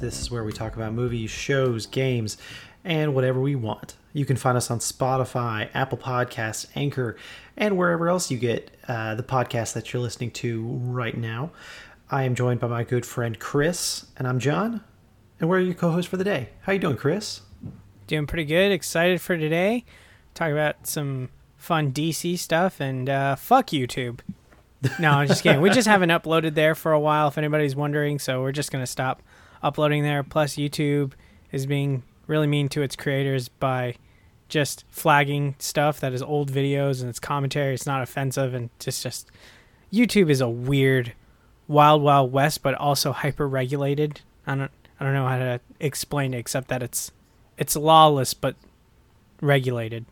This is where we talk about movies, shows, games, and whatever we want. You can find us on Spotify, Apple Podcasts, Anchor, and wherever else you get uh, the podcast that you're listening to right now. I am joined by my good friend Chris, and I'm John, and we're your co-hosts for the day. How you doing, Chris? Doing pretty good. Excited for today. Talk about some fun DC stuff and uh, fuck YouTube. No, I'm just kidding. We just haven't uploaded there for a while, if anybody's wondering. So we're just gonna stop uploading there. Plus, YouTube is being really mean to its creators by just flagging stuff that is old videos and it's commentary. It's not offensive and just just YouTube is a weird wild wild west, but also hyper regulated. I don't I don't know how to explain it except that it's it's lawless but regulated,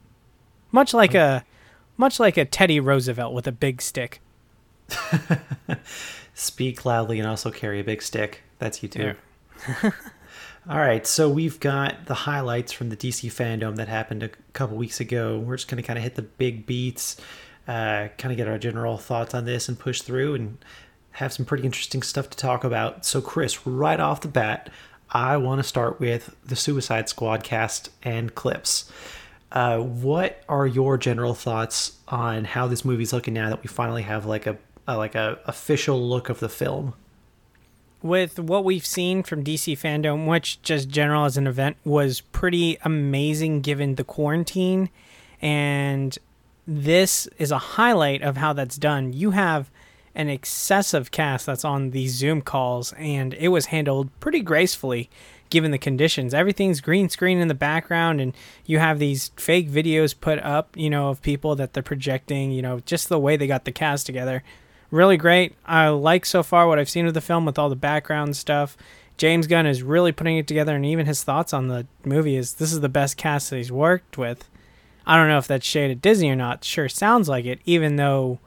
much like a much like a Teddy Roosevelt with a big stick. Speak loudly and also carry a big stick. That's YouTube. All right, so we've got the highlights from the DC fandom that happened a couple weeks ago. We're just going to kind of hit the big beats, uh, kind of get our general thoughts on this and push through and have some pretty interesting stuff to talk about. So, Chris, right off the bat, I want to start with the Suicide Squad cast and clips. Uh, what are your general thoughts on how this movie's looking now that we finally have like a, a like a official look of the film? With what we've seen from DC fandom, which just general as an event was pretty amazing given the quarantine. And this is a highlight of how that's done. You have an excessive cast that's on these Zoom calls, and it was handled pretty gracefully given the conditions. Everything's green screen in the background, and you have these fake videos put up, you know, of people that they're projecting, you know, just the way they got the cast together really great. I like so far what I've seen of the film with all the background stuff. James Gunn is really putting it together, and even his thoughts on the movie is this is the best cast that he's worked with. I don't know if that's shade at Disney or not. Sure sounds like it, even though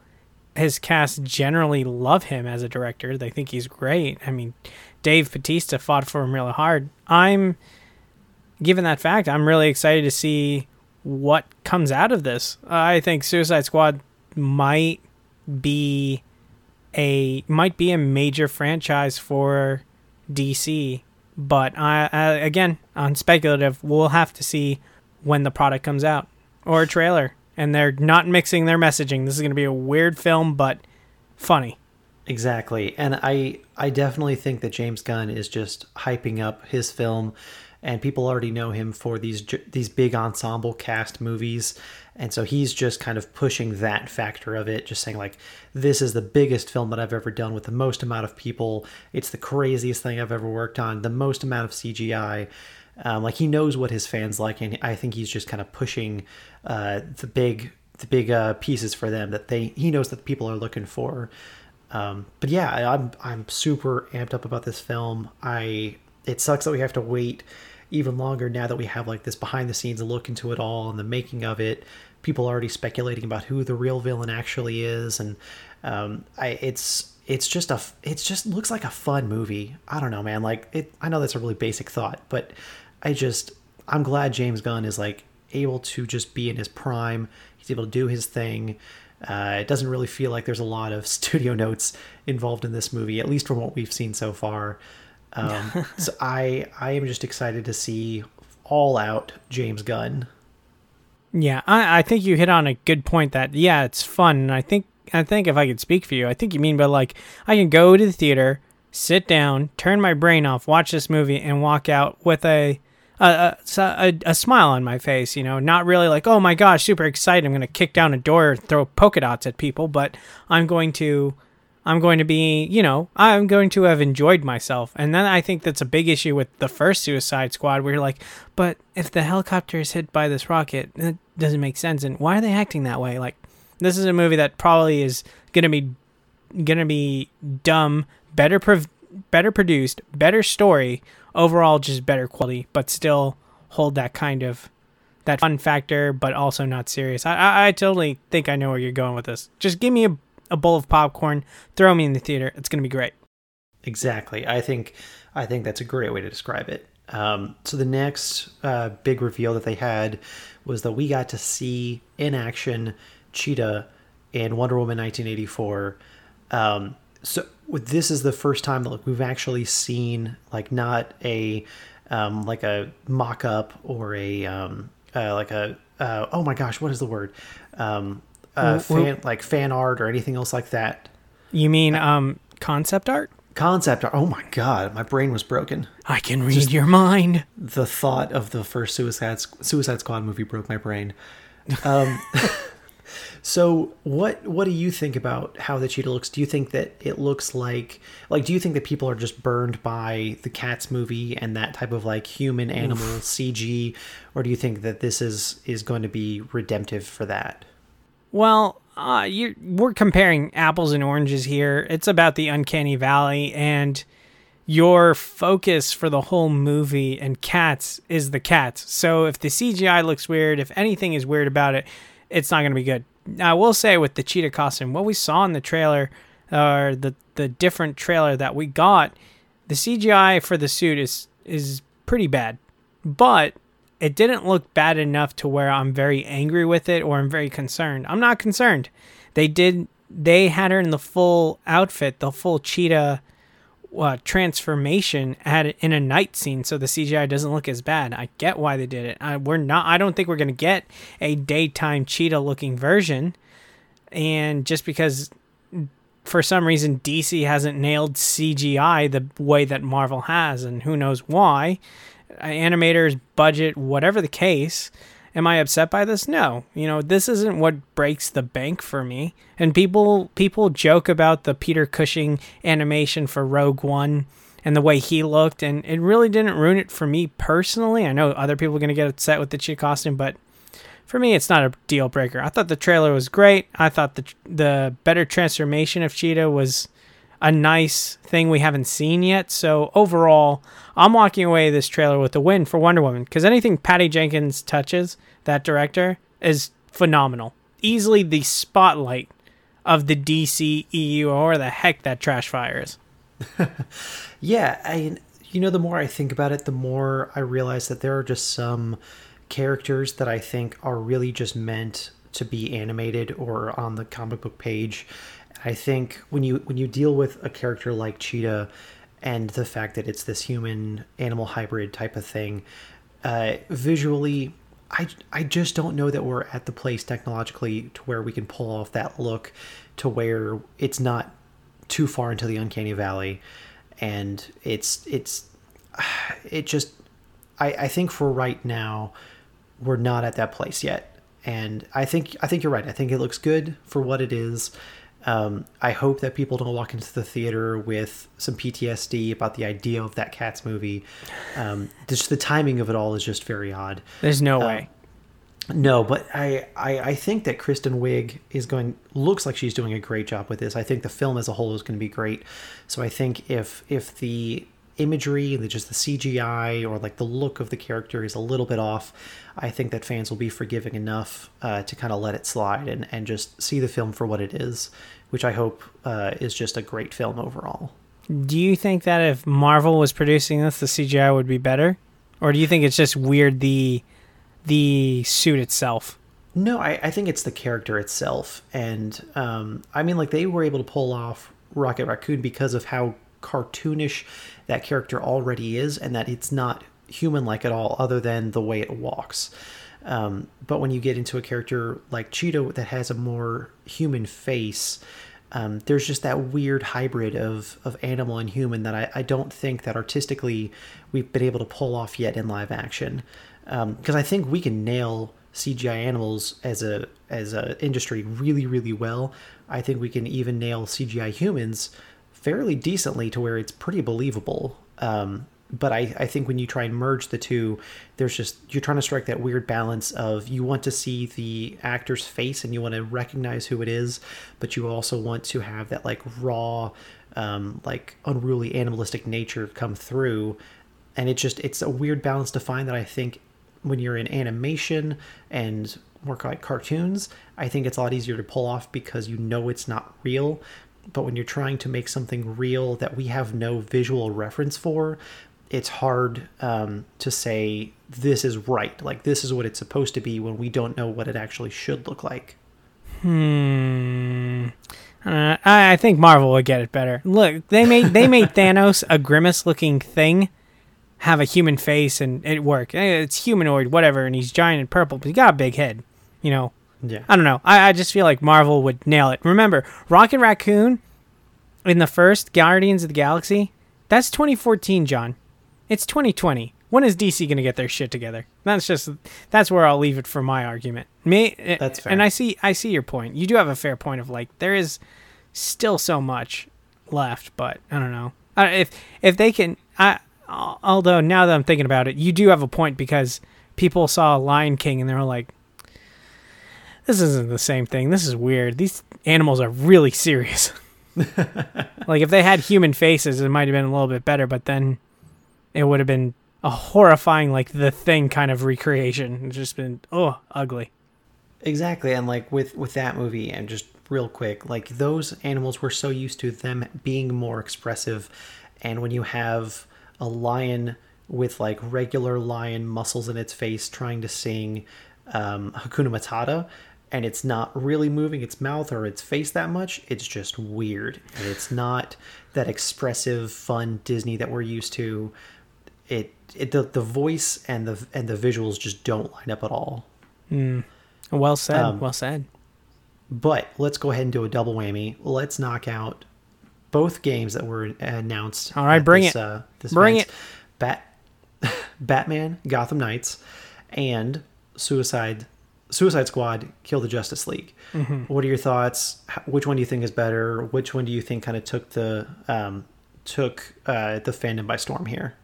his cast generally love him as a director. They think he's great. I mean, Dave Bautista fought for him really hard. I'm, given that fact, I'm really excited to see what comes out of this. I think Suicide Squad might be a might be a major franchise for DC, but I, I again on speculative, we'll have to see when the product comes out or a trailer. And they're not mixing their messaging. This is going to be a weird film, but funny. Exactly, and I I definitely think that James Gunn is just hyping up his film and people already know him for these these big ensemble cast movies and so he's just kind of pushing that factor of it just saying like this is the biggest film that I've ever done with the most amount of people. It's the craziest thing I've ever worked on the most amount of CGI um, like he knows what his fans like and I think he's just kind of pushing uh, the big the big uh, pieces for them that they he knows that people are looking for. Um, but yeah I'm I'm super amped up about this film. I it sucks that we have to wait even longer now that we have like this behind the scenes look into it all and the making of it. People already speculating about who the real villain actually is, and um, I it's it's just a it's just looks like a fun movie. I don't know, man. Like it, I know that's a really basic thought, but I just I'm glad James Gunn is like able to just be in his prime. He's able to do his thing. Uh, it doesn't really feel like there's a lot of studio notes involved in this movie, at least from what we've seen so far. Um, so I I am just excited to see all out James Gunn. Yeah, I, I think you hit on a good point that yeah, it's fun. And I think I think if I could speak for you, I think you mean by like I can go to the theater, sit down, turn my brain off, watch this movie, and walk out with a a, a, a smile on my face, you know, not really like, oh my gosh, super excited. I'm to kick down a door, throw polka dots at people, but I'm going to I'm going to be, you know, I'm going to have enjoyed myself. And then I think that's a big issue with the first Suicide Squad where you're like, but if the helicopter is hit by this rocket, it doesn't make sense. And why are they acting that way? Like, this is a movie that probably is going to be going to be dumb, better pro- better produced, better story, overall just better quality, but still hold that kind of that fun factor, but also not serious. I, I, I totally think I know where you're going with this. Just give me a a bowl of popcorn, throw me in the theater. It's going to be great. Exactly. I think I think that's a great way to describe it. Um, so the next uh, big reveal that they had was that we got to see in action Cheetah in Wonder Woman 1984. Um, so this is the first time that like, we've actually seen like not a um, like a mock-up or a um, uh, like a uh, oh my gosh what is the word um, uh, fan, like fan art or anything else like that You mean um concept art? concept art oh my god my brain was broken I can read your mind. the thought of the first Suicide Suicide Squad movie broke my brain. Um, so what what do you think about how the cheetah looks? Do you think that it looks like like do you think that people are just burned by the Cats movie and that type of like human animal CG, or do you think that this is is going to be redemptive for that? Well, uh, you we're comparing apples and oranges here. It's about the uncanny valley and your focus for the whole movie and cats is the cats. So if the CGI looks weird, if anything is weird about it, it's not going to be good. Now, I will say with the cheetah costume, what we saw in the trailer or the the different trailer that we got, the CGI for the suit is is pretty bad. But it didn't look bad enough to where I'm very angry with it or I'm very concerned. I'm not concerned. They did they had her in the full outfit, the full cheetah uh, transformation at in a night scene, so the CGI doesn't look as bad. I get why they did it. I, we're not. I don't think we're gonna get a daytime cheetah looking version, and just because for some reason DC hasn't nailed CGI the way that Marvel has, and who knows why. Animators, budget, whatever the case. Am I upset by this? No. You know, this isn't what breaks the bank for me. And people people joke about the Peter Cushing animation for Rogue One and the way he looked, and it really didn't ruin it for me personally. I know other people are gonna get upset with the cheetah costume, but for me, it's not a deal breaker. I thought the trailer was great. I thought the the better transformation of Cheetah was a nice thing we haven't seen yet. So overall, I'm walking away this trailer with a win for Wonder Woman because anything Patty Jenkins touches, that director, is phenomenal. Easily the spotlight of the DC EU or the heck that trash fire is. Yeah, I you know the more I think about it, the more I realize that there are just some characters that I think are really just meant to be animated or on the comic book page. I think when you when you deal with a character like Cheetah and the fact that it's this human animal hybrid type of thing, uh, visually, I I just don't know that we're at the place technologically to where we can pull off that look to where it's not too far into the uncanny valley. And it's it's it just I, I think for right now we're not at that place yet. And i think i think you're right. I think it looks good for what it is um, i hope that people don't walk into the theater with some ptsd about the idea of that cats movie um, just the timing of it all is just very odd There's no way. no, but I, I I think that Kristen Wiig is going looks like she's doing a great job with this. I think the film as a whole is going to be great. So I think if if the imagery, just the CGI or like the look of the character is a little bit off, I think that fans will be forgiving enough uh, to kind of let it slide and and just see the film for what it is, which I hope uh, is just a great film overall. Do you think that if Marvel was producing this, the CGI would be better, or do you think it's just weird the the suit itself? No, I, I think it's the character itself. And um, I mean, like, they were able to pull off Rocket Raccoon because of how cartoonish that character already is, and that it's not human like at all, other than the way it walks. Um, but when you get into a character like Cheetah that has a more human face, um, there's just that weird hybrid of, of animal and human that I, I don't think that artistically we've been able to pull off yet in live action because I think we can nail CGI animals as a as a industry really really well. I think we can even nail CGI humans fairly decently to where it's pretty believable. Um, but I, I think when you try and merge the two, there's just you're trying to strike that weird balance of you want to see the actor's face and you want to recognize who it is, but you also want to have that like raw, um, like unruly animalistic nature come through and it just it's a weird balance to find that I think when you're in animation and more like cartoons, I think it's a lot easier to pull off because you know it's not real. But when you're trying to make something real that we have no visual reference for, it's hard um, to say this is right. Like this is what it's supposed to be when we don't know what it actually should look like. Hmm. Uh, I, I think Marvel would get it better. Look, they made they made Thanos a grimace looking thing, have a human face, and it work. Eh, It's humanoid, whatever, and he's giant and purple, but he got a big head. You know, Yeah. I don't know. I, I just feel like Marvel would nail it. Remember, Rocket Raccoon in the first Guardians of the Galaxy? That's 2014, John. It's 2020. When is DC going to get their shit together? That's just that's where I'll leave it for my argument. Me, That's fair. And I see I see your point. You do have a fair point of like there is still so much left, but I don't know. Uh, if if they can I although now that I'm thinking about it, you do have a point because people saw Lion King and they were like this isn't the same thing. This is weird. These animals are really serious. like if they had human faces, it might have been a little bit better, but then it would have been a horrifying, like the thing kind of recreation. It's just been oh ugly. Exactly, and like with with that movie, and just real quick, like those animals were so used to them being more expressive, and when you have a lion with like regular lion muscles in its face trying to sing um, Hakuna Matata, and it's not really moving its mouth or its face that much, it's just weird, and it's not that expressive, fun Disney that we're used to. It, it the, the voice and the and the visuals just don't line up at all. Well said. Um, well said. But let's go ahead and do a double whammy. Let's knock out both games that were announced. All right, bring this, it. Uh, this Bring event. Bat, Batman, Gotham Knights, and Suicide Suicide Squad, Kill the Justice League. Mm-hmm. What are your thoughts? Which one do you think is better? Which one do you think kind of took the um, took uh, the fandom by storm here?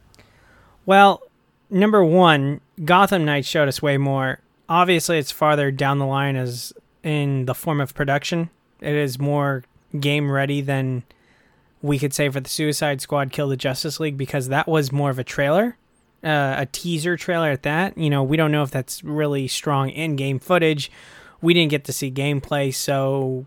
Well, number one, Gotham Knights showed us way more. Obviously, it's farther down the line as in the form of production. It is more game ready than we could say for the Suicide Squad Kill the Justice League because that was more of a trailer, uh, a teaser trailer at that. You know, we don't know if that's really strong in game footage. We didn't get to see gameplay, so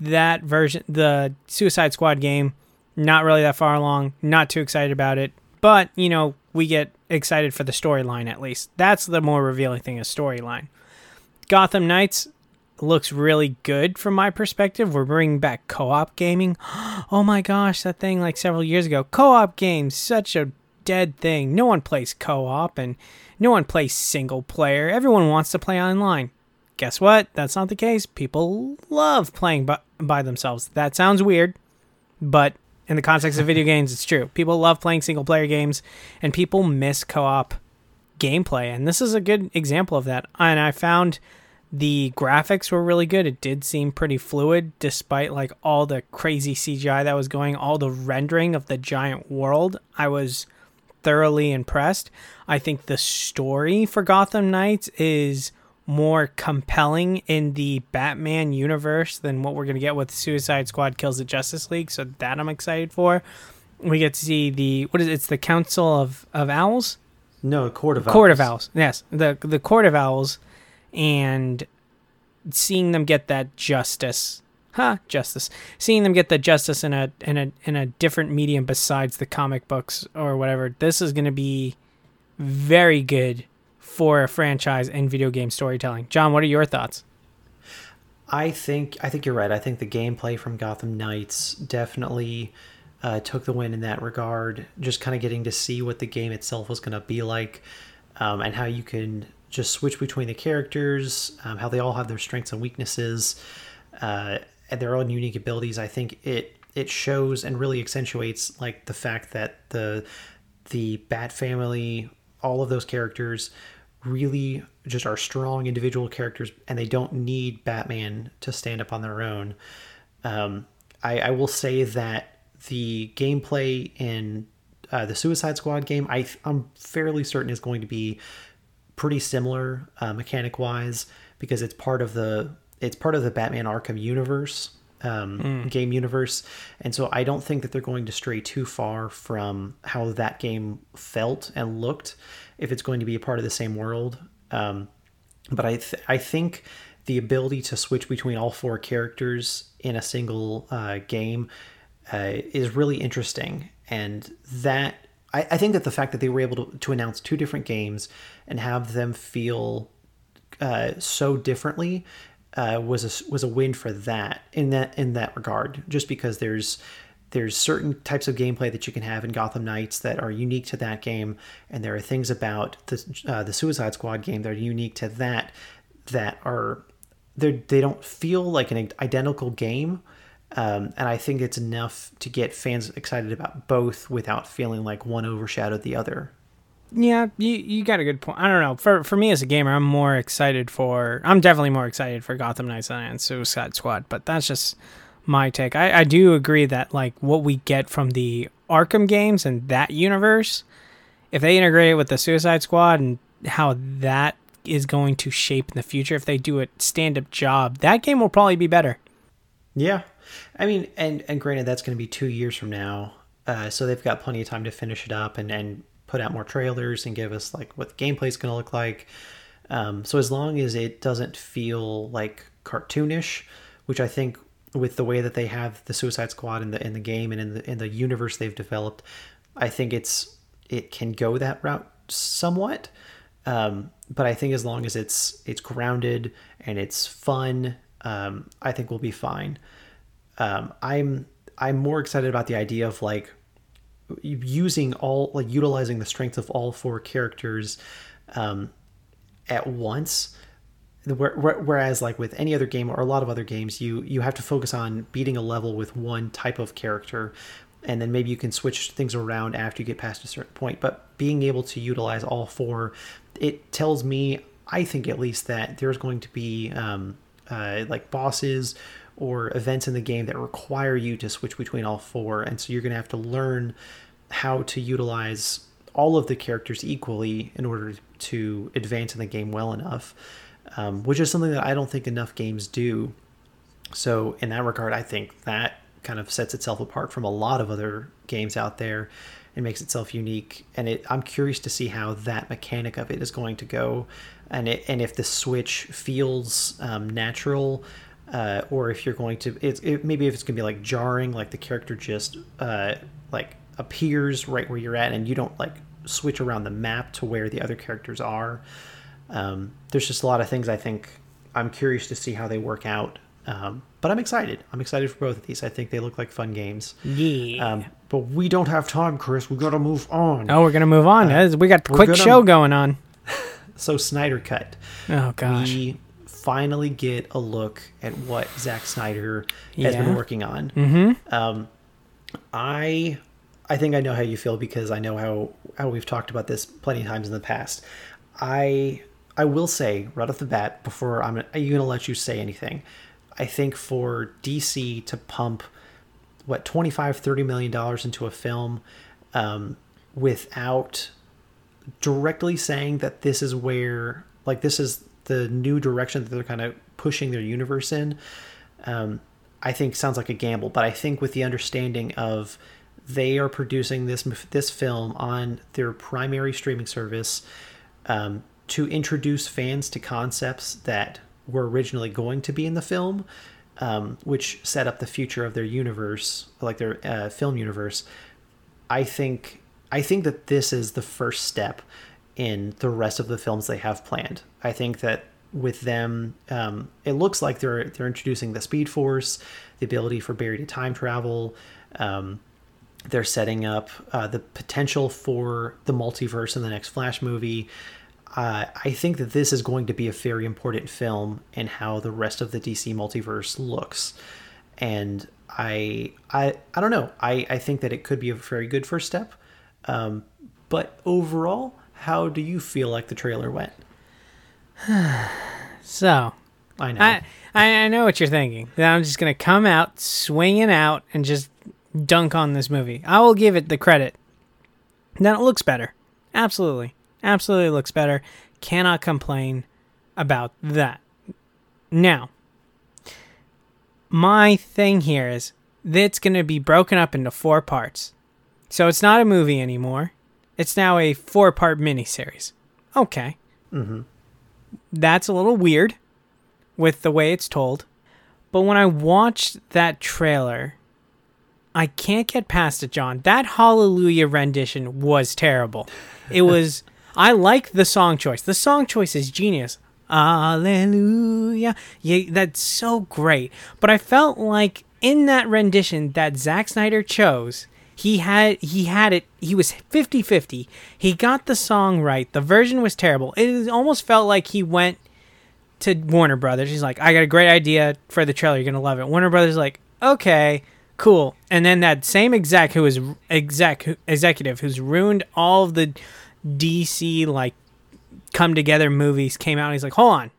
that version, the Suicide Squad game, not really that far along. Not too excited about it, but you know, we get excited for the storyline at least. That's the more revealing thing, is storyline. Gotham Knights looks really good from my perspective. We're bringing back co-op gaming. Oh my gosh, that thing like several years ago. Co-op games, such a dead thing. No one plays co-op and no one plays single player. Everyone wants to play online. Guess what? That's not the case. People love playing by, by themselves. That sounds weird, but in the context of video games, it's true. People love playing single player games and people miss co-op gameplay and this is a good example of that. And I found the graphics were really good. It did seem pretty fluid despite like all the crazy CGI that was going, all the rendering of the giant world. I was thoroughly impressed. I think the story for Gotham Knights is more compelling in the Batman universe than what we're going to get with Suicide Squad Kills the Justice League, so that I'm excited for. We get to see the what is it? It's the Council of of Owls? No, Court of Court of Owls. Owls. Yes, the the Court of Owls, and seeing them get that justice, Justice. Seeing them get the justice in a in a in a different medium besides the comic books or whatever. This is going to be very good for a franchise and video game storytelling. John, what are your thoughts? I think I think you're right. I think the gameplay from Gotham Knights definitely uh, took the win in that regard. Just kind of getting to see what the game itself was going to be like, um, and how you can just switch between the characters, um, how they all have their strengths and weaknesses, uh, and their own unique abilities. I think it it shows and really accentuates like the fact that the the Bat family, all of those characters really just are strong individual characters and they don't need Batman to stand up on their own. Um, I, I will say that the gameplay in uh, the Suicide Squad game, I, I'm fairly certain is going to be pretty similar uh, mechanic wise because it's part of the it's part of the Batman Arkham universe um, game universe, and so I don't think that they're going to stray too far from how that game felt and looked if it's going to be a part of the same world. Um, but I th- I think the ability to switch between all four characters in a single uh, game uh, is really interesting, and that I, I think that the fact that they were able to, to announce two different games and have them feel uh, so differently uh, was a, was a win for that in that in that regard. Just because there's there's certain types of gameplay that you can have in Gotham Knights that are unique to that game, and there are things about the uh, the Suicide Squad game that are unique to that that are they they don't feel like an identical game. Um, and I think it's enough to get fans excited about both without feeling like one overshadowed the other. Yeah, you you got a good point. I don't know. For for me as a gamer, I'm more excited for. I'm definitely more excited for Gotham Knights than Suicide Squad. But that's just my take. I, I do agree that like what we get from the Arkham games and that universe, if they integrate it with the Suicide Squad and how that is going to shape in the future, if they do a stand up job, that game will probably be better. Yeah, I mean, and and granted, that's going to be two years from now, uh, so they've got plenty of time to finish it up and and put out more trailers and give us like what the gameplay is going to look like. Um, so as long as it doesn't feel like cartoonish, which I think with the way that they have the Suicide Squad in the in the game and in the in the universe they've developed, I think it's it can go that route somewhat. Um, but I think as long as it's it's grounded and it's fun, um, I think we'll be fine. Um, I'm I'm more excited about the idea of like using all like utilizing the strength of all four characters um, at once. Whereas like with any other game or a lot of other games you you have to focus on beating a level with one type of character and then maybe you can switch things around after you get past a certain point. But being able to utilize all four it tells me i think at least that there's going to be um, uh, like bosses or events in the game that require you to switch between all four and so you're going to have to learn how to utilize all of the characters equally in order to advance in the game well enough um, which is something that I don't think enough games do. So, in that regard, I think that kind of sets itself apart from a lot of other games out there and makes itself unique. And it, I'm curious to see how that mechanic of it is going to go, and it, and if the switch feels um, natural, uh, or if you're going to, it, it, maybe if it's going to be like jarring, like the character just uh, like appears right where you're at, and you don't like switch around the map to where the other characters are. Um, there's just a lot of things I think I'm curious to see how they work out. Um, but I'm excited. I'm excited for both of these. I think they look like fun games. Yeah. Um, but we don't have time, Chris. We got to move on. Oh, we're gonna move on. Uh, we got a quick gonna... show going on. so Snyder Cut. Oh gosh. We finally get a look at what Zack Snyder has yeah. been working on. Mm-hmm. Um, I I think I know how you feel because I know how how we've talked about this plenty of times in the past. I I will say right off the bat before I'm going to let you say anything. I think for DC to pump what 25 30 million dollars into a film um, without directly saying that this is where like this is the new direction that they're kind of pushing their universe in um, i think sounds like a gamble but i think with the understanding of they are producing this this film on their primary streaming service um, to introduce fans to concepts that were originally going to be in the film, um, which set up the future of their universe, like their uh, film universe. I think I think that this is the first step in the rest of the films they have planned. I think that with them, um, it looks like they're they're introducing the Speed Force, the ability for Barry to time travel. Um, they're setting up uh, the potential for the multiverse in the next Flash movie uh, I think that this is going to be a very important film in how the rest of the DC multiverse looks. And I, I, I don't know. I, I think that it could be a very good first step. Um, but overall, how do you feel like the trailer went? so, I know. I, I know what you're thinking. That I'm just gonna come out swinging out and just dunk on this movie. I will give it the credit. Now it looks better. Absolutely. Absolutely looks better. Cannot complain about that. Now, my thing here is that it's going to be broken up into four parts. So it's not a movie anymore. It's now a four part miniseries. Okay. Mm-hmm. That's a little weird with the way it's told. But when I watched that trailer, I can't get past it, John. That Hallelujah rendition was terrible. It was I like the song choice. The song choice is genius. Hallelujah. Yeah, that's so great. But I felt like in that rendition that Zack Snyder chose, he had he had it he was 50-50. He got the song right. The version was terrible. It almost felt like he went to Warner Brothers. He's like, "I got a great idea for the trailer. You're to love it." Warner Brothers is like, "Okay, cool." And then that same exec who was exec executive who's ruined all of the DC like come together movies came out and he's like, hold on.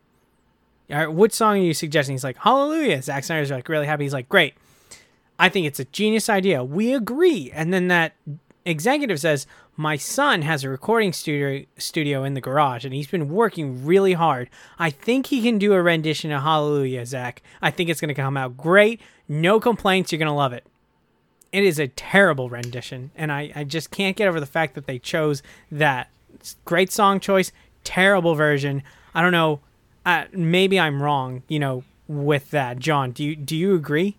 All right, what song are you suggesting? He's like, Hallelujah. Zack Snyder's like really happy. He's like, great. I think it's a genius idea. We agree. And then that executive says, my son has a recording studio studio in the garage and he's been working really hard. I think he can do a rendition of Hallelujah, Zack. I think it's going to come out great. No complaints. You're going to love it. It is a terrible rendition, and I, I just can't get over the fact that they chose that. Great song choice, terrible version. I don't know. Uh, maybe I'm wrong. You know, with that, John. Do you do you agree?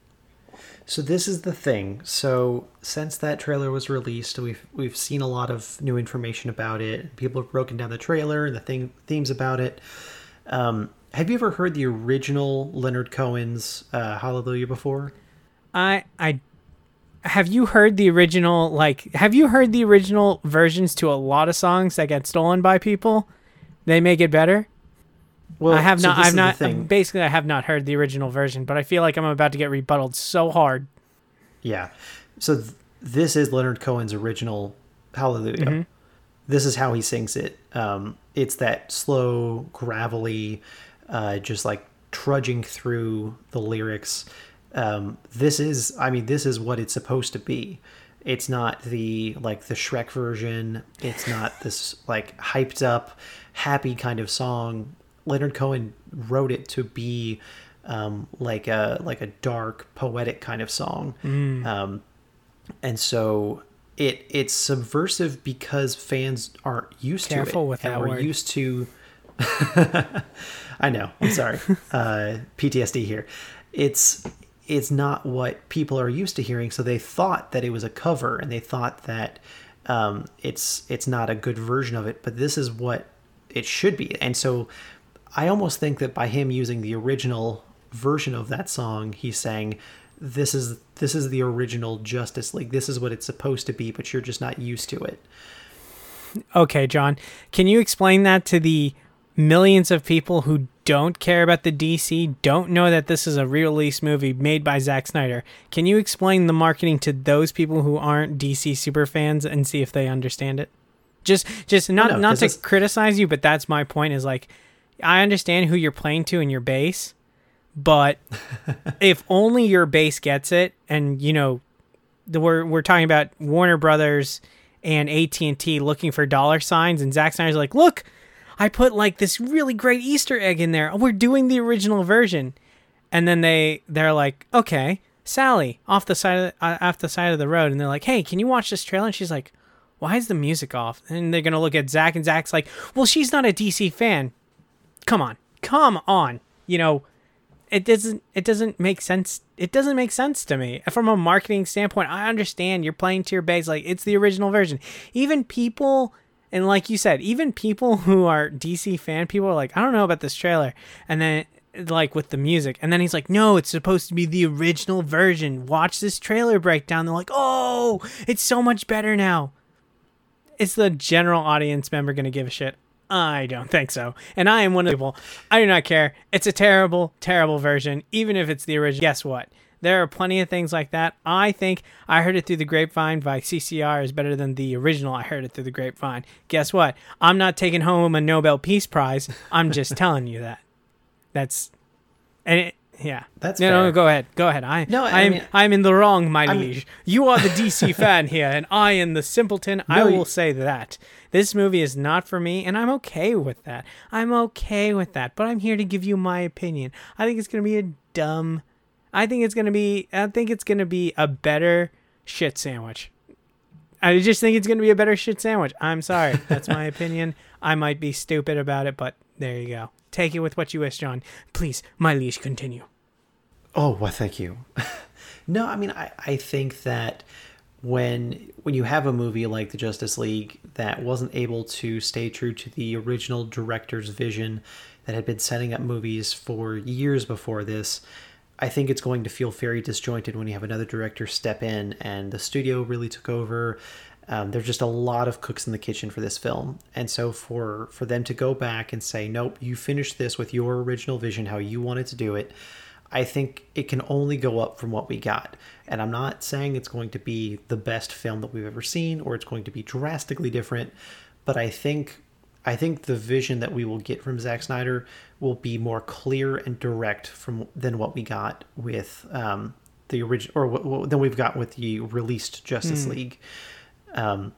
So this is the thing. So since that trailer was released, we've we've seen a lot of new information about it. People have broken down the trailer and the thing themes about it. Um, have you ever heard the original Leonard Cohen's uh, Hallelujah before? I I have you heard the original like have you heard the original versions to a lot of songs that get stolen by people? They make it better. Well, I have so not. I've not. Basically, I have not heard the original version, but I feel like I'm about to get rebutted so hard. Yeah. So th- this is Leonard Cohen's original Hallelujah. Mm-hmm. This is how he sings it. Um, it's that slow, gravelly, uh, just like trudging through the lyrics. Um, this is, I mean, this is what it's supposed to be. It's not the like the Shrek version. It's not this like hyped up happy kind of song. Leonard Cohen wrote it to be um, like a like a dark poetic kind of song, mm. um, and so it it's subversive because fans aren't used Careful to it. with and that we're word. used to. I know. I'm sorry. uh, PTSD here. It's it's not what people are used to hearing, so they thought that it was a cover, and they thought that um, it's it's not a good version of it. But this is what it should be. And so I almost think that by him using the original version of that song, he's saying this is this is the original Justice League. This is what it's supposed to be, but you're just not used to it. Okay, John. Can you explain that to the millions of people who don't care about the DC, don't know that this is a re-release movie made by Zack Snyder? Can you explain the marketing to those people who aren't DC super fans and see if they understand it? Just just not no, not to criticize you, but that's my point is like I understand who you're playing to in your base, but if only your base gets it and you know the we're we're talking about Warner Brothers and AT&T looking for dollar signs and Zack Snyder's like, "Look, I put like this really great Easter egg in there. We're doing the original version." And then they they're like, "Okay, Sally off the side of the, uh, off the side of the road," and they're like, "Hey, can you watch this trailer?" And she's like, why is the music off? And they're gonna look at Zack, and Zack's like, well, she's not a DC fan. Come on, come on. You know, it doesn't it doesn't make sense. It doesn't make sense to me from a marketing standpoint. I understand you're playing to your base, like it's the original version. Even people. And like you said, even people who are DC fan people are like, I don't know about this trailer. And then like with the music. And then he's like, no, it's supposed to be the original version. Watch this trailer breakdown. They're like, oh, it's so much better now is the general audience member going to give a shit? I don't think so. And I am one of the people. I do not care. It's a terrible, terrible version, even if it's the original. Guess what? There are plenty of things like that. I think I heard it through the grapevine by CCR is better than the original I heard it through the grapevine. Guess what? I'm not taking home a Nobel Peace Prize. I'm just telling you that. That's and it, yeah, that's no, fair. no. Go ahead, go ahead. I no, I am I'm in the wrong, my I liege. You are the DC fan here, and I am the simpleton. No, I will you, say that this movie is not for me, and I'm okay with that. I'm okay with that. But I'm here to give you my opinion. I think it's gonna be a dumb. I think it's gonna be. I think it's gonna be a better shit sandwich. I just think it's gonna be a better shit sandwich. I'm sorry. That's my opinion. I might be stupid about it, but there you go. Take it with what you wish, John. Please, my leash, continue. Oh, well, thank you. no, I mean, I, I think that when when you have a movie like the Justice League that wasn't able to stay true to the original director's vision that had been setting up movies for years before this, I think it's going to feel very disjointed when you have another director step in and the studio really took over. Um, there's just a lot of cooks in the kitchen for this film, and so for for them to go back and say, "Nope, you finished this with your original vision, how you wanted to do it," I think it can only go up from what we got. And I'm not saying it's going to be the best film that we've ever seen or it's going to be drastically different, but I think I think the vision that we will get from Zack Snyder will be more clear and direct from than what we got with um, the original or what, than we've got with the released Justice mm. League. Um,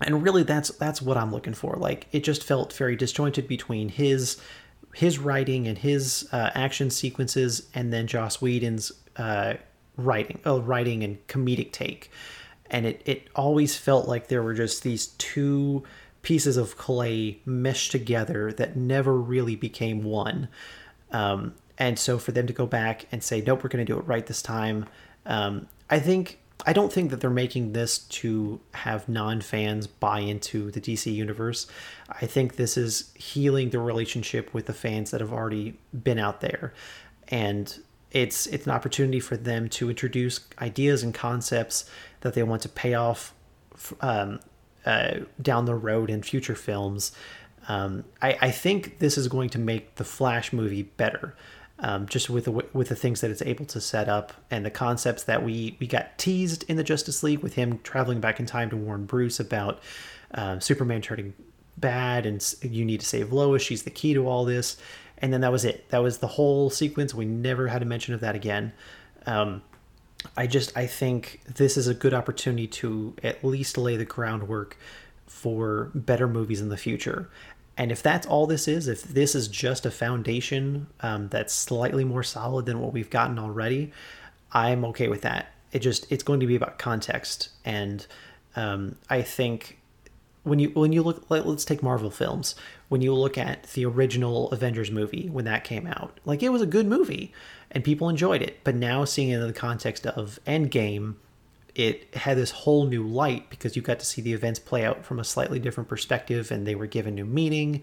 and really, that's that's what I'm looking for. Like it just felt very disjointed between his his writing and his uh, action sequences, and then Joss Whedon's uh, writing, uh, writing and comedic take. And it it always felt like there were just these two pieces of clay meshed together that never really became one. Um, and so for them to go back and say, nope, we're going to do it right this time, um, I think I don't think that they're making this to have non fans buy into the DC universe. I think this is healing the relationship with the fans that have already been out there. And it's it's an opportunity for them to introduce ideas and concepts that they want to pay off um, uh, down the road in future films. Um, I, I think this is going to make the Flash movie better um, just with the with the things that it's able to set up and the concepts that we we got teased in the Justice League with him traveling back in time to warn Bruce about uh, Superman turning bad and you need to save Lois. She's the key to all this, and then that was it. That was the whole sequence. We never had a mention of that again. Um, I just I think this is a good opportunity to at least lay the groundwork for better movies in the future. And if that's all this is, if this is just a foundation um, that's slightly more solid than what we've gotten already, I'm okay with that. It just it's going to be about context, and um, I think when you when you look like, let, us take Marvel films. When you look at the original Avengers movie when that came out like it was a good movie and people enjoyed it. But now seeing it in the context of Endgame it had this whole new light because you got to see the events play out from a slightly different perspective and they were given new meaning.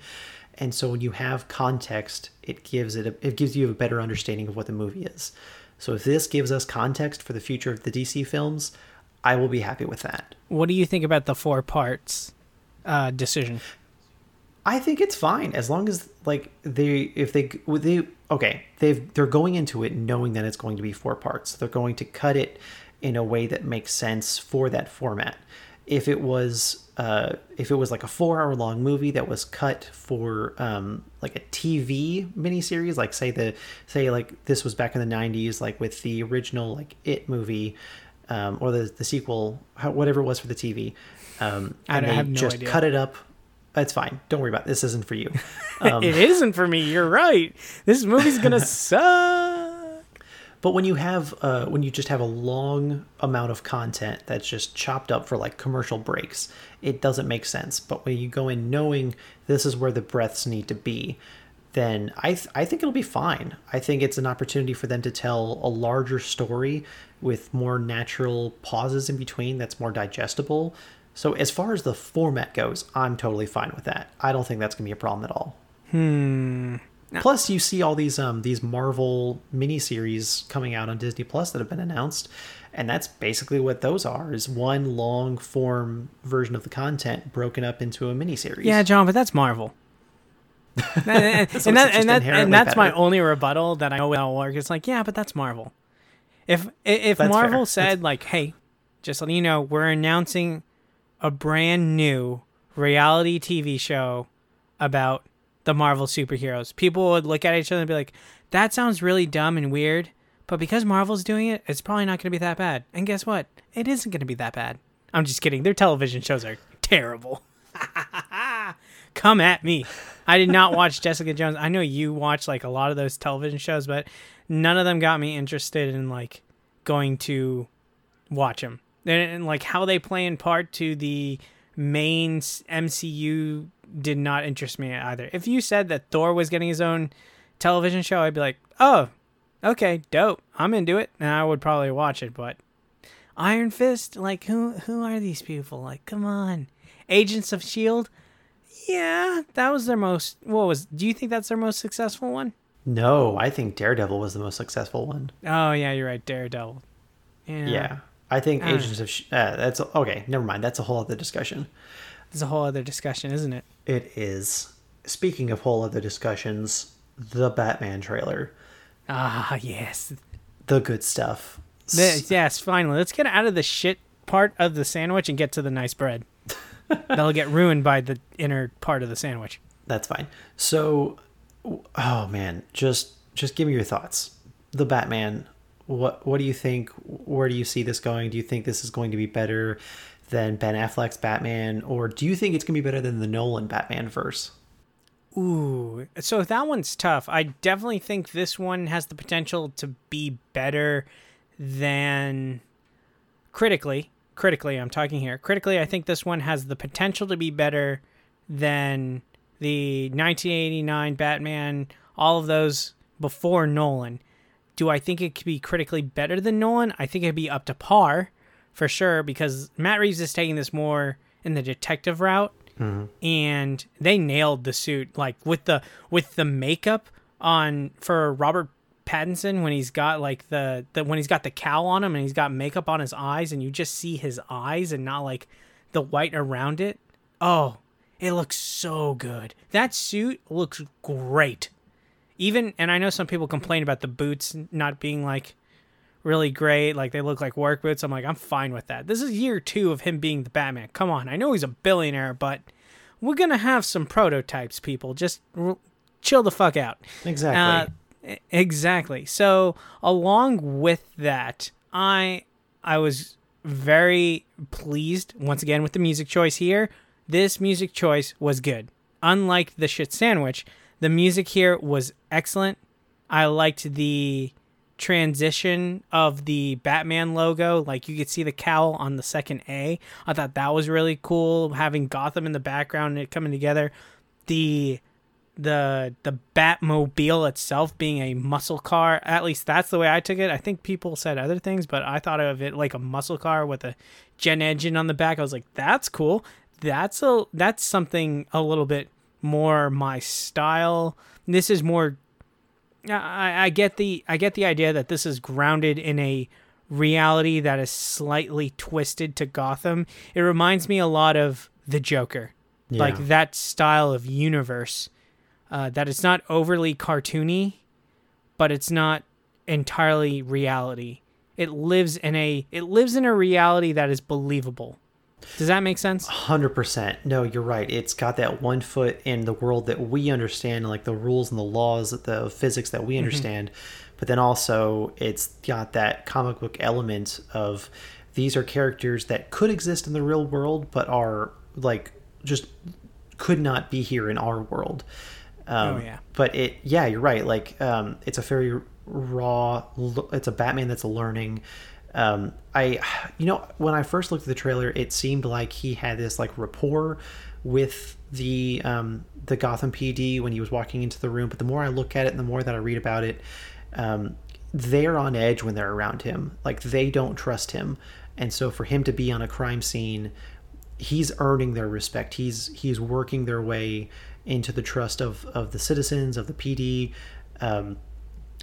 And so when you have context it gives it a, it gives you a better understanding of what the movie is. So if this gives us context for the future of the dc films i will be happy with that. What do you think about the four parts uh, decision? I think it's fine as long as like they if they they okay they've they're going into it knowing that it's going to be four parts. They're going to cut it in a way that makes sense for that format. If it was uh, if it was like a four hour long movie that was cut for um, like a TV miniseries, like say the say like this was back in the '90s, like with the original like It movie, um, or the the sequel, whatever it was for the TV, um, and I they no just idea. cut it up. That's fine. Don't worry about it. this. Isn't for you. Um, it isn't for me. You're right. This movie's gonna suck. But when you have uh, when you just have a long amount of content that's just chopped up for like commercial breaks, it doesn't make sense. But when you go in knowing this is where the breaths need to be, then I th- I think it'll be fine. I think it's an opportunity for them to tell a larger story with more natural pauses in between that's more digestible. So as far as the format goes, I'm totally fine with that. I don't think that's going to be a problem at all. Hmm. No. Plus, you see all these um these Marvel miniseries coming out on Disney Plus that have been announced, and that's basically what those are: is one long form version of the content broken up into a miniseries. Yeah, John, but that's Marvel. and, so and, that, and, that, and that's better. my only rebuttal that I know will work. It's like, yeah, but that's Marvel. If if that's Marvel fair. said that's... like, hey, just letting you know, we're announcing a brand new reality TV show about the Marvel superheroes. People would look at each other and be like, that sounds really dumb and weird, but because Marvel's doing it, it's probably not going to be that bad. And guess what? It isn't going to be that bad. I'm just kidding. Their television shows are terrible. Come at me. I did not watch Jessica Jones. I know you watch like a lot of those television shows, but none of them got me interested in like going to watch them. And, and like how they play in part to the main MCU did not interest me either. If you said that Thor was getting his own television show, I'd be like, oh, okay, dope. I'm into it. And I would probably watch it. But Iron Fist, like who who are these people? Like, come on. Agents of Shield, yeah, that was their most. What was? Do you think that's their most successful one? No, I think Daredevil was the most successful one. Oh yeah, you're right, Daredevil. Yeah, yeah I think uh, Agents of Sh- uh, that's okay. Never mind. That's a whole other discussion. It's a whole other discussion, isn't it? It is. Speaking of whole other discussions, the Batman trailer. Ah, yes. The good stuff. The, yes, finally. Let's get out of the shit part of the sandwich and get to the nice bread. That'll get ruined by the inner part of the sandwich. That's fine. So, oh man, just just give me your thoughts. The Batman. What what do you think? Where do you see this going? Do you think this is going to be better than Ben Affleck's Batman, or do you think it's to be better than the Nolan Batman verse? Ooh, so that one's tough. I definitely think this one has the potential to be better than critically critically, I'm talking here. Critically, I think this one has the potential to be better than the 1989 Batman, all of those before Nolan. Do I think it could be critically better than Nolan? I think it'd be up to par for sure because Matt Reeves is taking this more in the detective route. Mm-hmm. And they nailed the suit like with the with the makeup on for Robert Pattinson when he's got like the, the when he's got the cowl on him and he's got makeup on his eyes and you just see his eyes and not like the white around it. Oh, it looks so good. That suit looks great. Even and I know some people complain about the boots not being like really great, like they look like work boots. I'm like, I'm fine with that. This is year 2 of him being the Batman. Come on. I know he's a billionaire, but we're going to have some prototypes, people. Just r- chill the fuck out. Exactly. Uh, Exactly. So along with that, I I was very pleased once again with the music choice here. This music choice was good. Unlike the shit sandwich, the music here was excellent. I liked the transition of the Batman logo. Like you could see the cowl on the second A. I thought that was really cool. Having Gotham in the background and it coming together. The the the Batmobile itself being a muscle car. At least that's the way I took it. I think people said other things, but I thought of it like a muscle car with a gen engine on the back. I was like, that's cool. That's a that's something a little bit more my style. This is more. I, I get the I get the idea that this is grounded in a reality that is slightly twisted to Gotham. It reminds me a lot of the Joker, yeah. like that style of universe uh, that it's not overly cartoony, but it's not entirely reality. It lives in a it lives in a reality that is believable. Does that make sense? 100%. No, you're right. It's got that one foot in the world that we understand, like the rules and the laws, the physics that we mm-hmm. understand. Mm-hmm. But then also, it's got that comic book element of these are characters that could exist in the real world, but are like just could not be here in our world. Um, oh yeah. But it, yeah, you're right. Like, um, it's a very raw. It's a Batman that's learning. Um, I, you know, when I first looked at the trailer, it seemed like he had this like rapport with the um, the Gotham PD when he was walking into the room. But the more I look at it, and the more that I read about it, um, they're on edge when they're around him. Like they don't trust him, and so for him to be on a crime scene, he's earning their respect. He's he's working their way into the trust of of the citizens of the PD, um,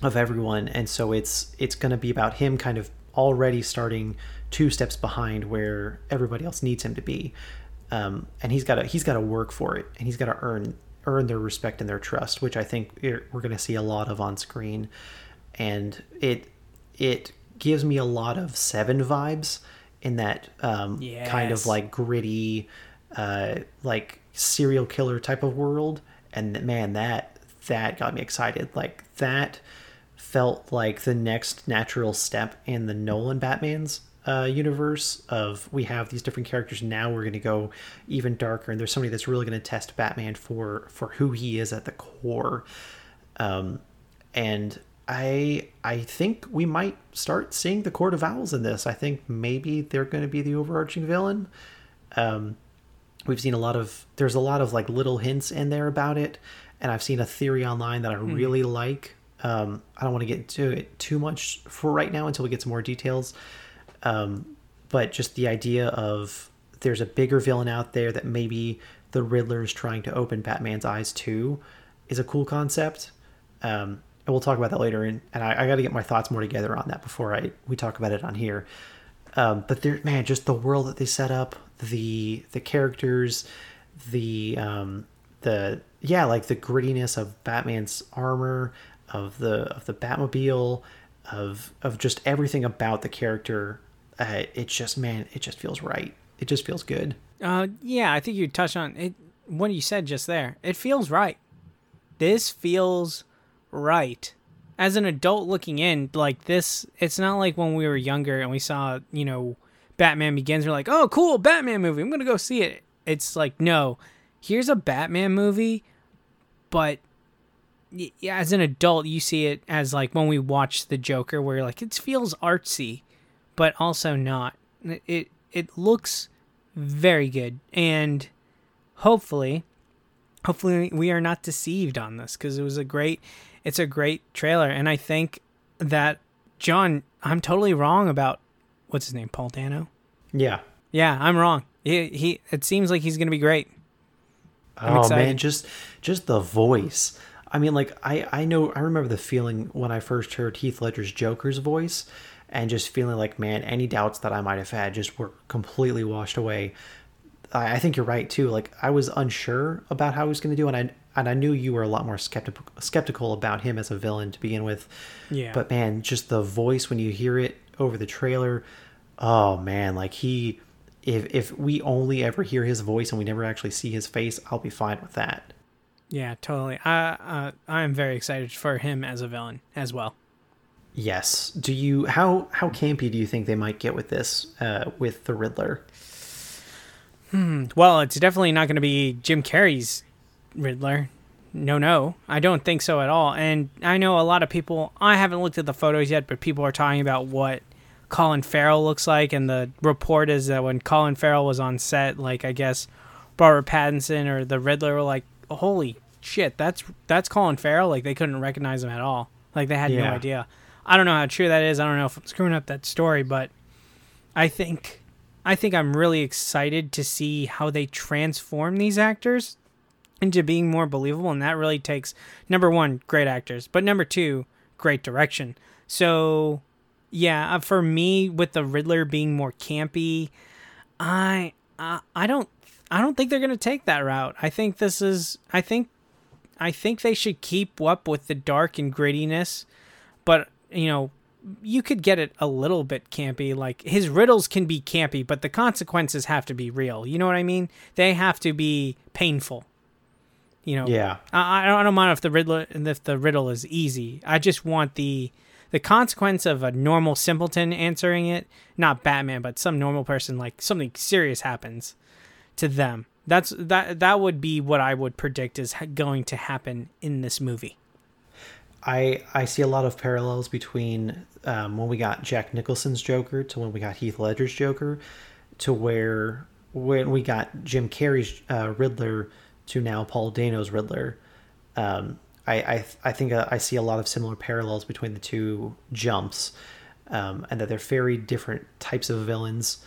of everyone, and so it's it's going to be about him kind of already starting two steps behind where everybody else needs him to be, um, and he's got to he's got to work for it, and he's got to earn earn their respect and their trust, which I think we're going to see a lot of on screen, and it it gives me a lot of Seven vibes in that um, yes. kind of like gritty, uh, like serial killer type of world. And man that that got me excited. Like that felt like the next natural step in the nolan batman's uh, universe of we have these different characters now we're going to go even darker and there's somebody that's really going to test batman for for who he is at the core. Um, and i i think we might start seeing the court of owls in this. I think maybe they're going to be the overarching villain. Um, we've seen a lot of there's a lot of like little hints in there about it and i've seen a theory online that i mm. really like um, i don't want to get into it too much for right now until we get some more details um, but just the idea of there's a bigger villain out there that maybe the Riddler is trying to open Batman's eyes to is a cool concept. Um, and we'll talk about that later. And, and I, I got to get my thoughts more together on that before I we talk about it on here. Um, but there, man, just the world that they set up, the the characters, the um, the yeah, like the grittiness of Batman's armor, of the of the Batmobile, of of just everything about the character. Uh, it just man, it just feels right. It just feels good. Uh, yeah, I think you touched on it. What you said just there, it feels right. This feels right. As an adult looking in, like this, it's not like when we were younger and we saw, you know, Batman Begins. We're like, oh, cool, Batman movie. I'm gonna go see it. It's like, no, here's a Batman movie, but yeah, as an adult, you see it as like when we watch the Joker, where you're like it feels artsy, but also not. It it, it looks very good, and hopefully, hopefully we are not deceived on this because it was a great it's a great trailer, and I think that John, I'm totally wrong about what's his name, Paul Dano. Yeah, yeah, I'm wrong. He, he it seems like he's gonna be great. I'm oh excited. man, just just the voice. I mean, like I I know I remember the feeling when I first heard Heath Ledger's Joker's voice, and just feeling like man, any doubts that I might have had just were completely washed away. I, I think you're right too. Like I was unsure about how he was going to do, and I and I knew you were a lot more skeptical skeptical about him as a villain to begin with. Yeah. But man, just the voice when you hear it over the trailer, oh man, like he if if we only ever hear his voice and we never actually see his face, I'll be fine with that. Yeah, totally. I uh, I am very excited for him as a villain as well. Yes. Do you how how campy do you think they might get with this uh, with the Riddler? Hmm. Well, it's definitely not going to be Jim Carrey's Riddler. No, no, I don't think so at all. And I know a lot of people. I haven't looked at the photos yet, but people are talking about what Colin Farrell looks like, and the report is that when Colin Farrell was on set, like I guess Robert Pattinson or the Riddler were like, "Holy shit, that's that's Colin Farrell!" Like they couldn't recognize him at all. Like they had yeah. no idea. I don't know how true that is. I don't know if I'm screwing up that story, but I think I think I'm really excited to see how they transform these actors into being more believable and that really takes number one great actors but number two great direction so yeah uh, for me with the riddler being more campy i i, I don't i don't think they're going to take that route i think this is i think i think they should keep up with the dark and grittiness but you know you could get it a little bit campy. Like his riddles can be campy, but the consequences have to be real. You know what I mean? They have to be painful. You know, yeah. I, I don't mind if the riddle if the riddle is easy. I just want the the consequence of a normal simpleton answering it, not Batman, but some normal person. Like something serious happens to them. That's that that would be what I would predict is going to happen in this movie. I I see a lot of parallels between um, when we got Jack Nicholson's Joker to when we got Heath Ledger's Joker, to where when we got Jim Carrey's uh, Riddler to now Paul Dano's Riddler. Um, I I, I think uh, I see a lot of similar parallels between the two jumps, um, and that they're very different types of villains,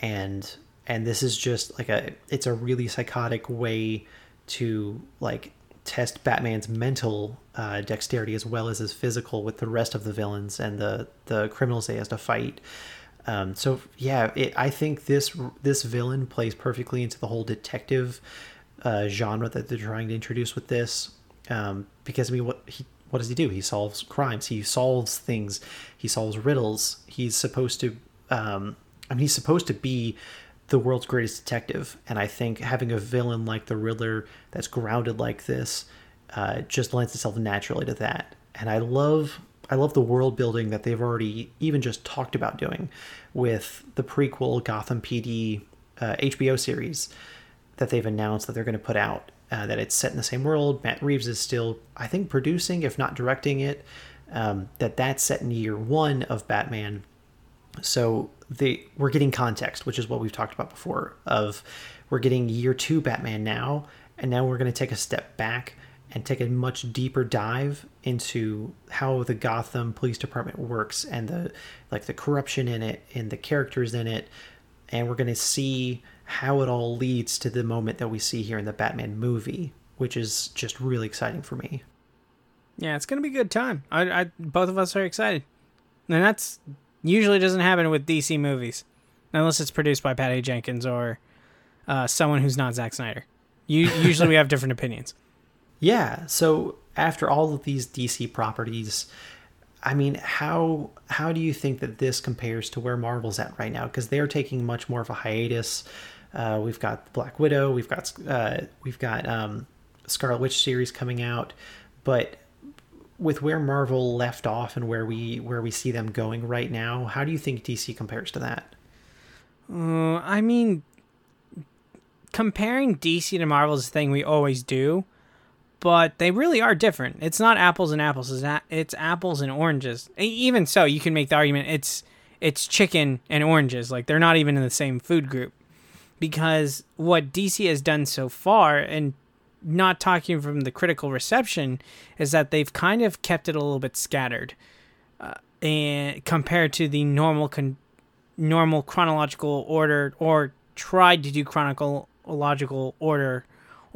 and and this is just like a it's a really psychotic way to like test Batman's mental uh, dexterity as well as his physical with the rest of the villains and the the criminals they has to fight. Um, so yeah, it, I think this this villain plays perfectly into the whole detective uh, genre that they're trying to introduce with this. Um, because I mean, what he what does he do? He solves crimes. He solves things. He solves riddles. He's supposed to. Um, I mean, he's supposed to be the world's greatest detective, and I think having a villain like the Riddler that's grounded like this uh, just lends itself naturally to that. And I love I love the world building that they've already even just talked about doing with the prequel Gotham PD uh, HBO series that they've announced that they're going to put out. Uh, that it's set in the same world. Matt Reeves is still, I think, producing, if not directing it. Um, that that's set in year one of Batman. So we're getting context, which is what we've talked about before. Of we're getting year two Batman now, and now we're going to take a step back and take a much deeper dive into how the Gotham Police Department works and the like the corruption in it and the characters in it and we're going to see how it all leads to the moment that we see here in the Batman movie, which is just really exciting for me. Yeah, it's going to be a good time. I, I both of us are excited. And that's usually doesn't happen with DC movies unless it's produced by Patty Jenkins or uh, someone who's not Zack Snyder. You, usually we have different opinions. Yeah. So after all of these DC properties, I mean, how how do you think that this compares to where Marvel's at right now? Because they're taking much more of a hiatus. Uh, we've got Black Widow, we've got uh, we've got um, Scarlet Witch series coming out, but with where Marvel left off and where we where we see them going right now, how do you think DC compares to that? Uh, I mean, comparing DC to Marvel is the thing we always do but they really are different. It's not apples and apples. It's, a- it's apples and oranges. Even so, you can make the argument it's it's chicken and oranges. Like they're not even in the same food group. Because what DC has done so far, and not talking from the critical reception, is that they've kind of kept it a little bit scattered, uh, and compared to the normal con- normal chronological order, or tried to do chronological order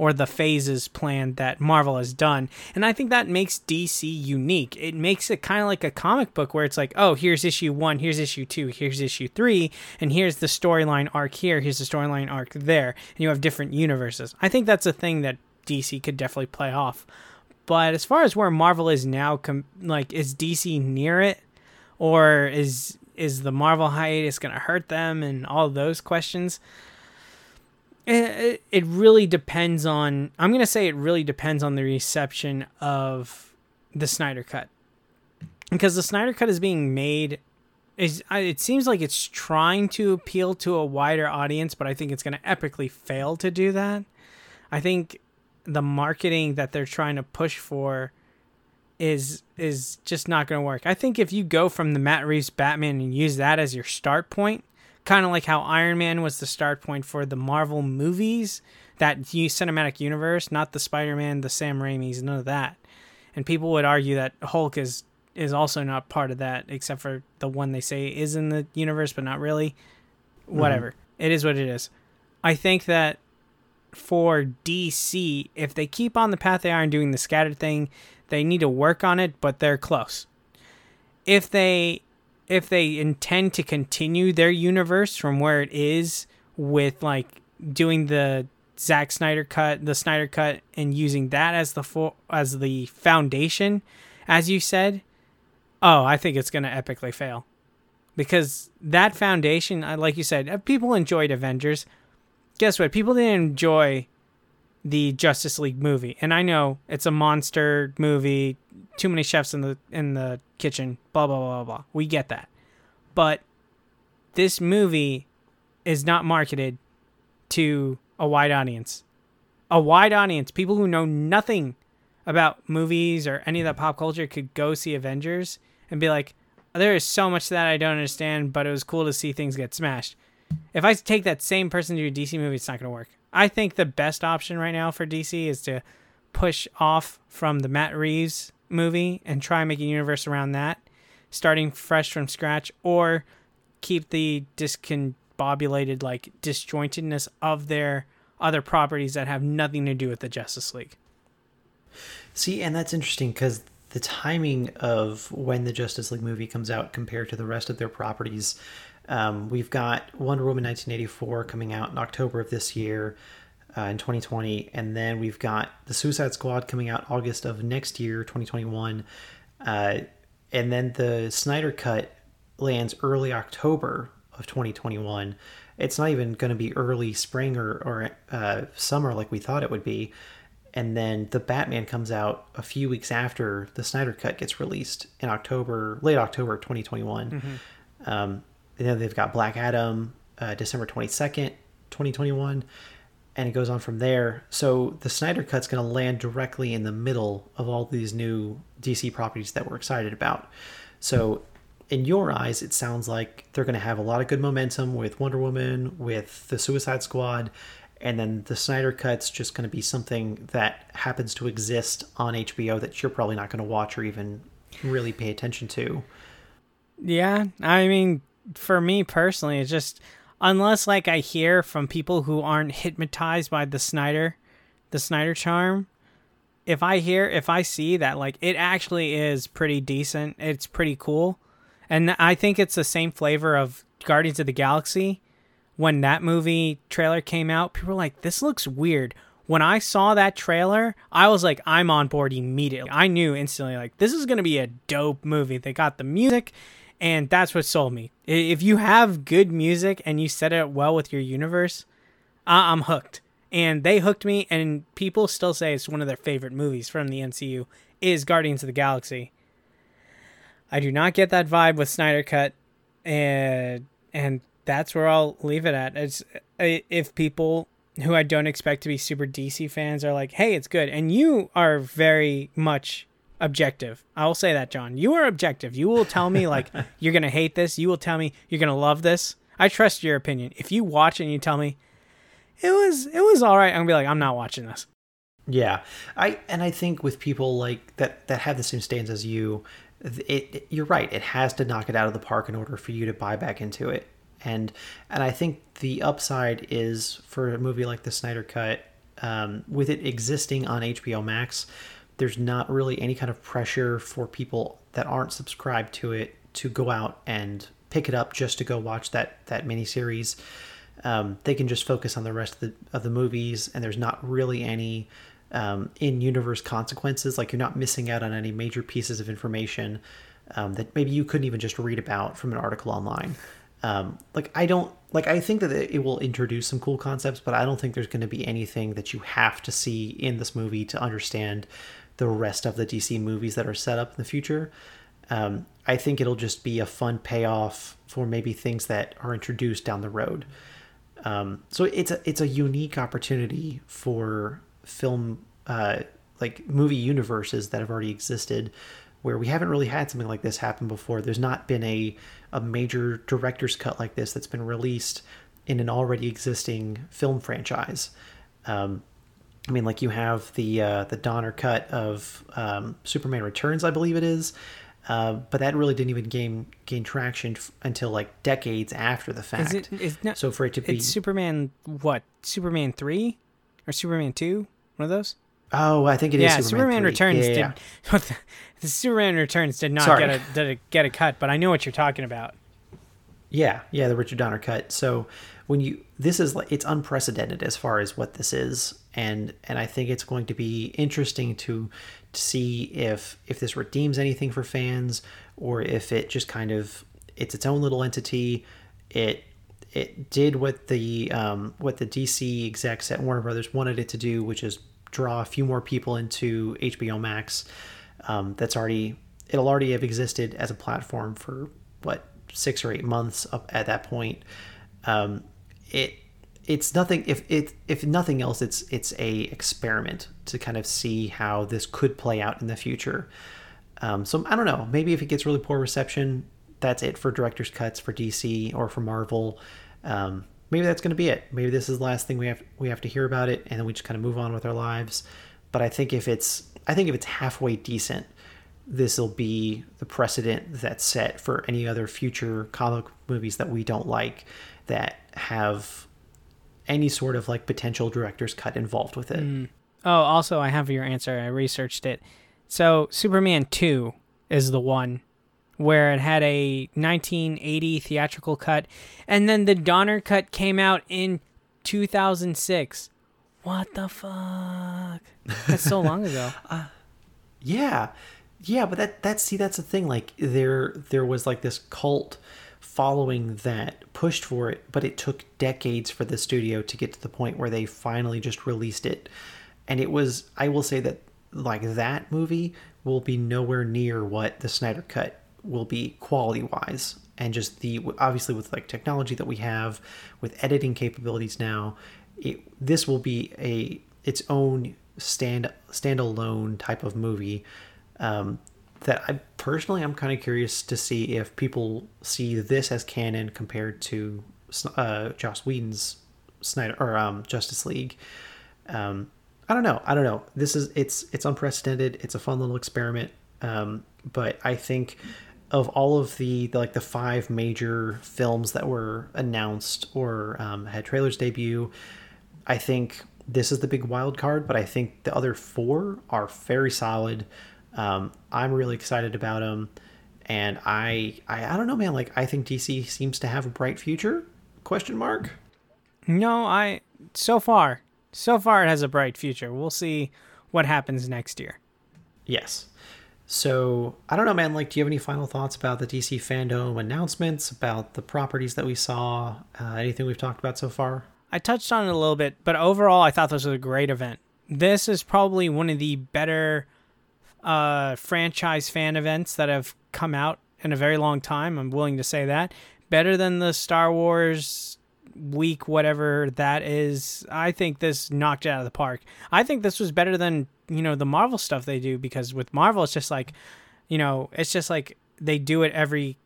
or the phases plan that Marvel has done. And I think that makes DC unique. It makes it kind of like a comic book where it's like, oh, here's issue one, here's issue two, here's issue three, and here's the storyline arc here, here's the storyline arc there. And you have different universes. I think that's a thing that DC could definitely play off. But as far as where Marvel is now, com- like, is DC near it? Or is is the Marvel hiatus going to hurt them and all those questions? it, it really depends on i'm going to say it really depends on the reception of the snyder cut because the snyder cut is being made is it seems like it's trying to appeal to a wider audience but i think it's going to epically fail to do that i think the marketing that they're trying to push for is is just not going to work i think if you go from the matt reeves batman and use that as your start point kind of like how Iron Man was the start point for the Marvel movies, that cinematic universe, not the Spider-Man, the Sam Raimi's, none of that. And people would argue that Hulk is is also not part of that, except for the one they say is in the universe, but not really. Whatever. Mm-hmm. It is what it is. I think that for DC, if they keep on the path they are and doing the scattered thing, they need to work on it, but they're close. If they if they intend to continue their universe from where it is with like doing the Zack Snyder cut, the Snyder cut, and using that as the fo- as the foundation, as you said, oh, I think it's gonna epically fail, because that foundation, like you said, uh, people enjoyed Avengers. Guess what? People didn't enjoy the Justice League movie, and I know it's a monster movie too many chefs in the in the kitchen, blah blah blah blah. Blah. We get that. But this movie is not marketed to a wide audience. A wide audience, people who know nothing about movies or any of that pop culture could go see Avengers and be like, there is so much that I don't understand, but it was cool to see things get smashed. If I take that same person to a DC movie, it's not going to work. I think the best option right now for DC is to push off from the Matt Reeves movie and try making a universe around that, starting fresh from scratch, or keep the discombobulated, like disjointedness of their other properties that have nothing to do with the Justice League. See, and that's interesting because the timing of when the Justice League movie comes out compared to the rest of their properties. Um, we've got Wonder Woman 1984 coming out in October of this year uh, in 2020, and then we've got the Suicide Squad coming out August of next year, 2021, uh, and then the Snyder Cut lands early October of 2021. It's not even going to be early spring or, or uh, summer like we thought it would be. And then the Batman comes out a few weeks after the Snyder Cut gets released in October, late October 2021. Mm-hmm. Um, they've got Black Adam, uh, December 22nd, 2021 and it goes on from there. So the Snyder Cut's going to land directly in the middle of all these new DC properties that we're excited about. So in your eyes, it sounds like they're going to have a lot of good momentum with Wonder Woman, with the Suicide Squad, and then the Snyder Cut's just going to be something that happens to exist on HBO that you're probably not going to watch or even really pay attention to. Yeah, I mean, for me personally, it's just unless like I hear from people who aren't hypnotized by the Snyder, the Snyder charm. If I hear, if I see that like it actually is pretty decent, it's pretty cool, and I think it's the same flavor of Guardians of the Galaxy. When that movie trailer came out, people were like, "This looks weird." When I saw that trailer, I was like, "I'm on board immediately." I knew instantly, like, this is gonna be a dope movie. They got the music, and that's what sold me. If you have good music and you set it well with your universe, I'm hooked. And they hooked me, and people still say it's one of their favorite movies from the MCU is Guardians of the Galaxy. I do not get that vibe with Snyder Cut, and and that's where I'll leave it at. It's if people who I don't expect to be super DC fans are like, "Hey, it's good," and you are very much objective. I will say that, John. You are objective. You will tell me like you're gonna hate this. You will tell me you're gonna love this. I trust your opinion. If you watch and you tell me it was it was all right, I'm gonna be like, I'm not watching this. Yeah, I and I think with people like that that have the same stance as you, it, it you're right. It has to knock it out of the park in order for you to buy back into it. And and I think the upside is for a movie like the Snyder Cut, um, with it existing on HBO Max there's not really any kind of pressure for people that aren't subscribed to it to go out and pick it up just to go watch that that miniseries. Um, they can just focus on the rest of the of the movies, and there's not really any um, in-universe consequences. Like you're not missing out on any major pieces of information um, that maybe you couldn't even just read about from an article online. Um, like I don't like I think that it will introduce some cool concepts, but I don't think there's going to be anything that you have to see in this movie to understand the rest of the DC movies that are set up in the future. Um, I think it'll just be a fun payoff for maybe things that are introduced down the road. Um, so it's a it's a unique opportunity for film uh, like movie universes that have already existed, where we haven't really had something like this happen before. There's not been a a major director's cut like this that's been released in an already existing film franchise. Um, I mean, like you have the uh, the Donner cut of um, Superman Returns, I believe it is, uh, but that really didn't even gain gain traction f- until like decades after the fact. Is it? Is not, so for it to be it's Superman, what? Superman three or Superman two? One of those. Oh, I think it is. yeah, Superman, Superman 3. Returns Yeah, yeah, did. The, the Superman Returns did not Sorry. get a, did a get a cut, but I know what you're talking about. Yeah, yeah, the Richard Donner cut. So when you this is like it's unprecedented as far as what this is, and and I think it's going to be interesting to to see if if this redeems anything for fans or if it just kind of it's its own little entity. It it did what the um, what the DC execs at Warner Brothers wanted it to do, which is draw a few more people into HBO Max. Um, that's already it'll already have existed as a platform for what six or eight months up at that point. Um, it it's nothing if it if nothing else it's it's a experiment to kind of see how this could play out in the future. Um, so I don't know. Maybe if it gets really poor reception, that's it for director's cuts for DC or for Marvel. Um, maybe that's going to be it. Maybe this is the last thing we have we have to hear about it, and then we just kind of move on with our lives. But I think if it's I think if it's halfway decent, this will be the precedent that's set for any other future comic movies that we don't like that have any sort of like potential director's cut involved with it. Mm. Oh, also, I have your answer. I researched it. So, Superman 2 is the one where it had a 1980 theatrical cut, and then the Donner cut came out in 2006. What the fuck? That's so long ago. Uh, yeah. Yeah, but that that see that's the thing like there there was like this cult following that pushed for it, but it took decades for the studio to get to the point where they finally just released it. And it was I will say that like that movie will be nowhere near what the Snyder cut will be quality wise and just the obviously with like technology that we have with editing capabilities now it, this will be a its own stand standalone type of movie um, that I personally I'm kind of curious to see if people see this as canon compared to uh, Joss Whedon's Snyder or um, Justice League. Um, I don't know. I don't know. This is it's it's unprecedented. It's a fun little experiment. Um, but I think of all of the, the, like the five major films that were announced or um, had trailers debut, I think this is the big wild card. But I think the other four are very solid. Um, I'm really excited about them, and I, I I don't know, man. Like I think DC seems to have a bright future. Question mark. No, I so far so far it has a bright future. We'll see what happens next year. Yes. So I don't know, man. Like, do you have any final thoughts about the DC fandom announcements, about the properties that we saw, uh, anything we've talked about so far? I touched on it a little bit, but overall, I thought this was a great event. This is probably one of the better uh, franchise fan events that have come out in a very long time. I'm willing to say that. Better than the Star Wars week, whatever that is. I think this knocked it out of the park. I think this was better than you know the Marvel stuff they do because with Marvel it's just like, you know, it's just like they do it every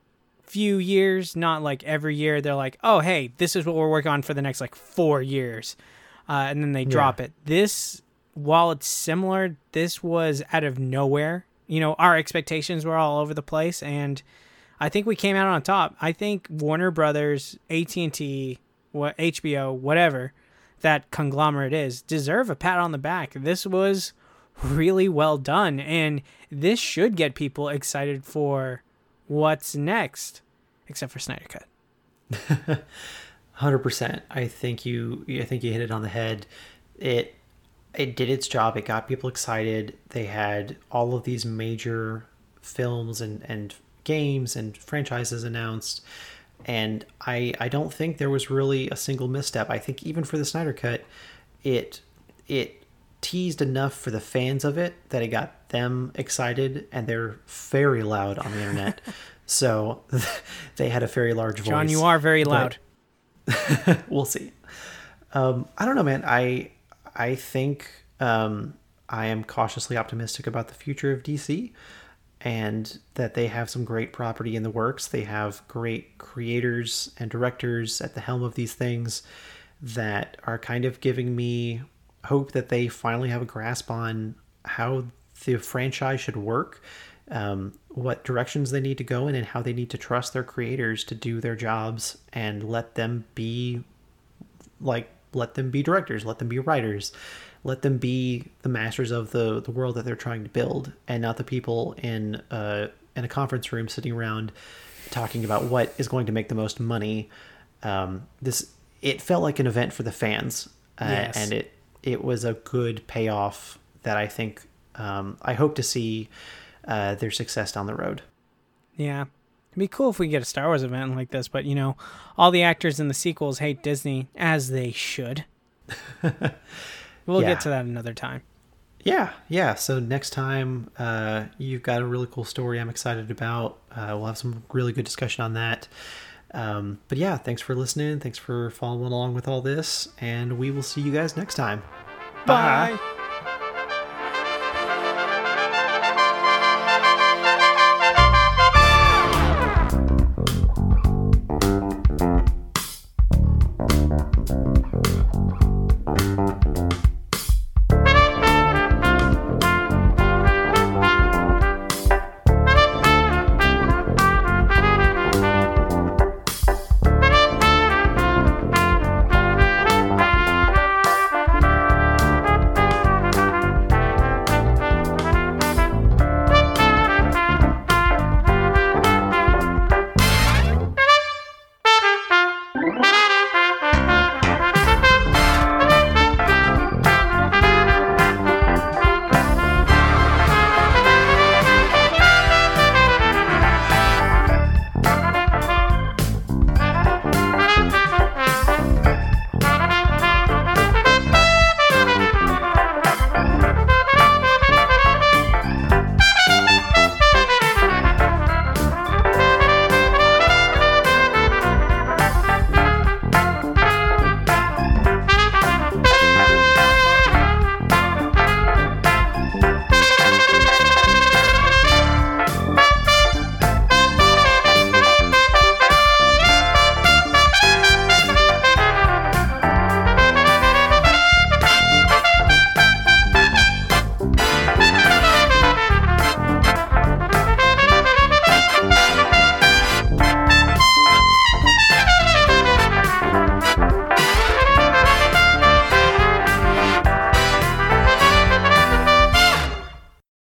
few years, not like every year. They're like, oh hey, this is what we're working on for the next like four years, uh, and then they drop yeah. it. This, while it's similar, this was out of nowhere. You know, our expectations were all over the place, and I think we came out on top. I think Warner Brothers, AT and T, what HBO, whatever that conglomerate is, deserve a pat on the back. This was really well done. And this should get people excited for what's next, except for Snyder Cut. Hundred percent. I think you. I think you hit it on the head. It it did its job. It got people excited. They had all of these major films and and games and franchises announced. And I I don't think there was really a single misstep. I think even for the Snyder Cut, it it teased enough for the fans of it that it got them excited, and they're very loud on the internet. so they had a very large voice. John, you are very loud. we'll see. Um, I don't know, man. I I think um, I am cautiously optimistic about the future of DC, and that they have some great property in the works. They have great creators and directors at the helm of these things that are kind of giving me hope that they finally have a grasp on how the franchise should work, um, what directions they need to go in, and how they need to trust their creators to do their jobs and let them be like let them be directors, let them be writers, let them be the masters of the the world that they're trying to build, and not the people in uh, in a conference room sitting around talking about what is going to make the most money. Um, this it felt like an event for the fans, uh, yes. and it it was a good payoff that I think um, I hope to see uh, their success down the road. Yeah. It'd be cool if we get a Star Wars event like this, but you know, all the actors in the sequels hate Disney, as they should. we'll yeah. get to that another time. Yeah, yeah. So next time, uh, you've got a really cool story I'm excited about. Uh, we'll have some really good discussion on that. Um, but yeah, thanks for listening. Thanks for following along with all this. And we will see you guys next time. Bye. Bye.